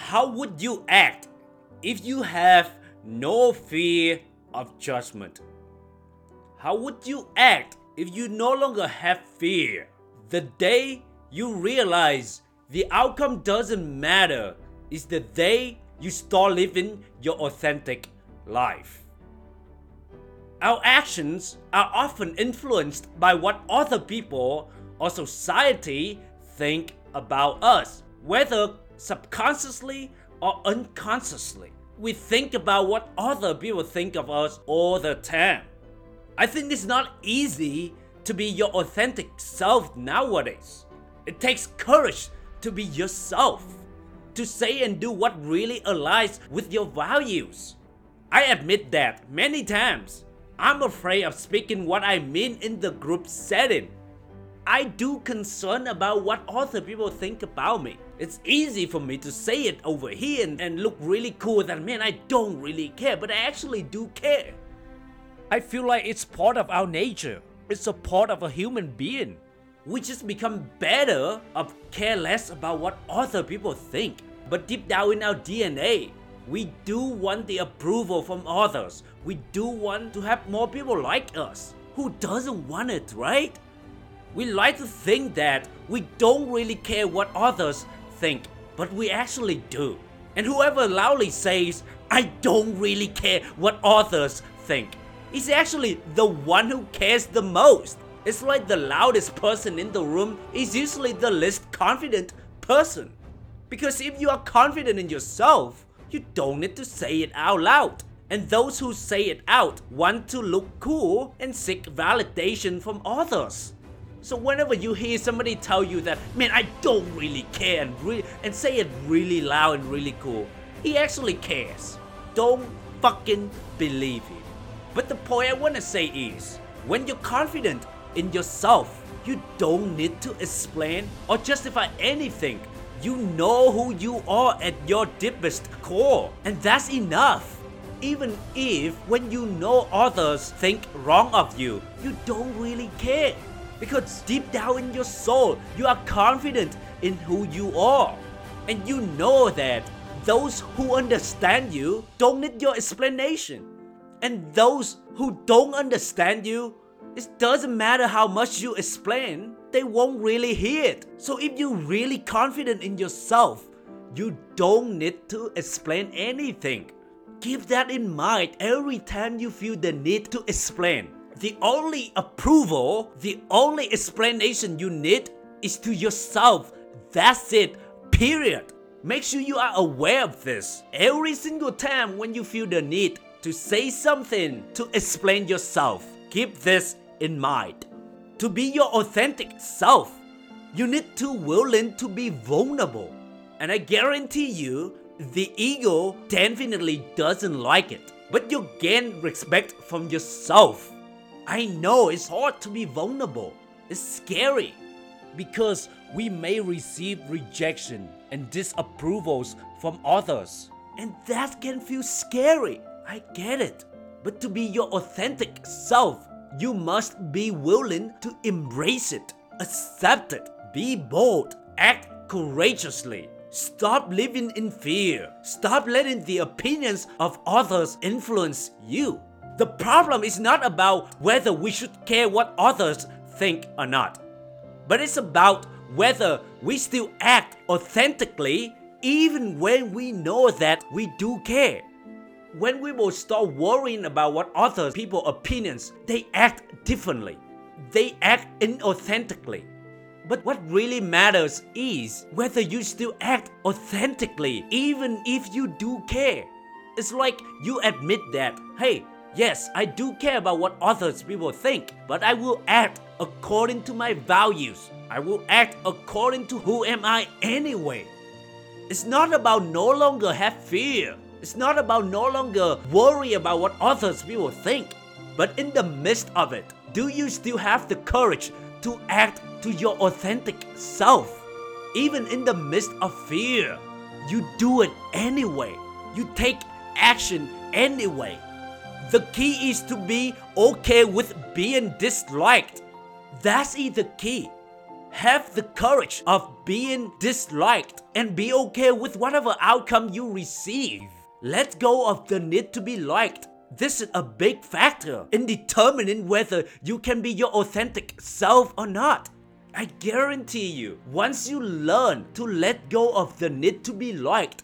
how would you act if you have no fear of judgment? How would you act if you no longer have fear? The day you realize the outcome doesn't matter is the day you start living your authentic life. Our actions are often influenced by what other people or society think about us, whether subconsciously or unconsciously. We think about what other people think of us all the time. I think it's not easy to be your authentic self nowadays. It takes courage to be yourself, to say and do what really aligns with your values. I admit that many times I'm afraid of speaking what I mean in the group setting. I do concern about what other people think about me. It's easy for me to say it over here and, and look really cool that man I don't really care, but I actually do care. I feel like it's part of our nature. It's a part of a human being. We just become better of care less about what other people think. But deep down in our DNA, we do want the approval from others. We do want to have more people like us. Who doesn't want it, right? We like to think that we don't really care what others think, but we actually do. And whoever loudly says, I don't really care what others think, is actually the one who cares the most. It's like the loudest person in the room is usually the least confident person. Because if you are confident in yourself, you don't need to say it out loud. And those who say it out want to look cool and seek validation from others. So whenever you hear somebody tell you that, man, I don't really care and re- and say it really loud and really cool, he actually cares. Don't fucking believe him. But the point I wanna say is, when you're confident in yourself, you don't need to explain or justify anything. You know who you are at your deepest core, and that's enough. Even if when you know others think wrong of you, you don't really care. Because deep down in your soul, you are confident in who you are. And you know that those who understand you don't need your explanation. And those who don't understand you, it doesn't matter how much you explain, they won't really hear it. So if you're really confident in yourself, you don't need to explain anything. Keep that in mind every time you feel the need to explain. The only approval, the only explanation you need is to yourself. That's it. Period. Make sure you are aware of this. Every single time when you feel the need to say something to explain yourself, keep this in mind. To be your authentic self, you need to willing to be vulnerable. And I guarantee you, the ego definitely doesn't like it. But you gain respect from yourself. I know it's hard to be vulnerable. It's scary because we may receive rejection and disapprovals from others. And that can feel scary. I get it. But to be your authentic self, you must be willing to embrace it, accept it, be bold, act courageously. Stop living in fear. Stop letting the opinions of others influence you. The problem is not about whether we should care what others think or not, but it's about whether we still act authentically even when we know that we do care. When we will start worrying about what other people's opinions, they act differently. They act inauthentically. But what really matters is whether you still act authentically even if you do care. It's like you admit that, hey, yes, I do care about what others people think, but I will act according to my values. I will act according to who am I anyway. It's not about no longer have fear. It's not about no longer worry about what others people think. But in the midst of it, do you still have the courage to act to your authentic self? Even in the midst of fear, you do it anyway. You take action anyway. The key is to be okay with being disliked. That's the key. Have the courage of being disliked and be okay with whatever outcome you receive. Let go of the need to be liked. This is a big factor in determining whether you can be your authentic self or not. I guarantee you, once you learn to let go of the need to be liked,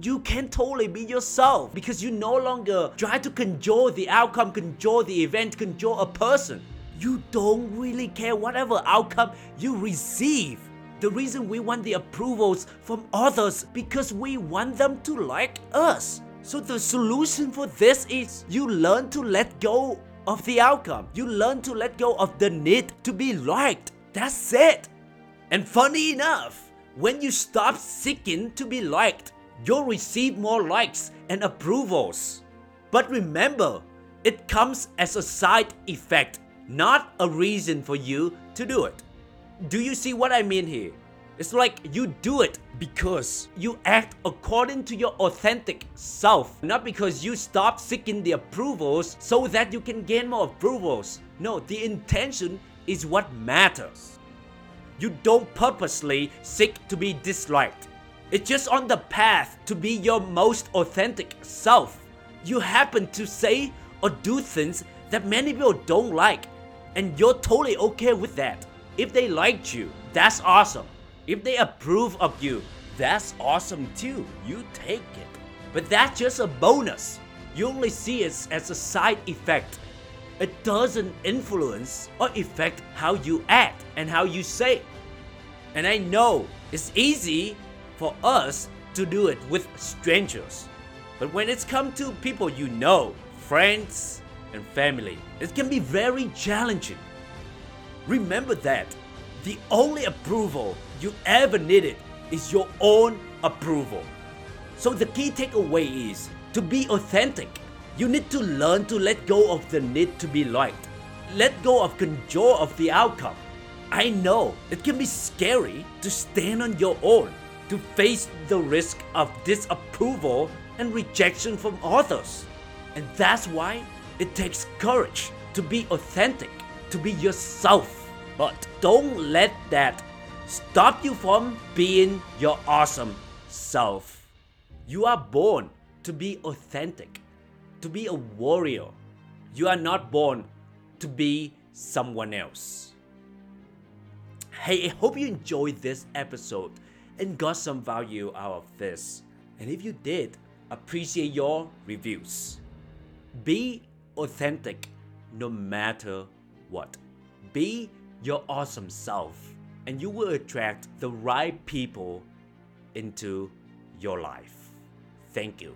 you can totally be yourself because you no longer try to control the outcome, control the event, control a person. You don't really care whatever outcome you receive. The reason we want the approvals from others because we want them to like us. So the solution for this is you learn to let go of the outcome. You learn to let go of the need to be liked. That's it. And funny enough, when you stop seeking to be liked, you'll receive more likes and approvals. But remember, it comes as a side effect, not a reason for you to do it. Do you see what I mean here? It's like you do it because you act according to your authentic self, not because you stop seeking the approvals so that you can gain more approvals. No, the intention is what matters. You don't purposely seek to be disliked. It's just on the path to be your most authentic self. You happen to say or do things that many people don't like, and you're totally okay with that. If they liked you, that's awesome. If they approve of you, that's awesome too. You take it. But that's just a bonus. You only see it as a side effect. It doesn't influence or affect how you act and how you say. And I know it's easy for us to do it with strangers. But when it's come to people you know, friends and family, it can be very challenging. Remember that the only approval you ever needed is your own approval. So the key takeaway is to be authentic. You need to learn to let go of the need to be liked. Let go of control of the outcome. I know it can be scary to stand on your own, to face the risk of disapproval and rejection from others. And that's why it takes courage to be authentic, to be yourself. But don't let that stop you from being your awesome self. You are born to be authentic, to be a warrior. You are not born to be someone else. Hey, I hope you enjoyed this episode and got some value out of this. And if you did, appreciate your reviews. Be authentic no matter what. Be your awesome self, and you will attract the right people into your life. Thank you.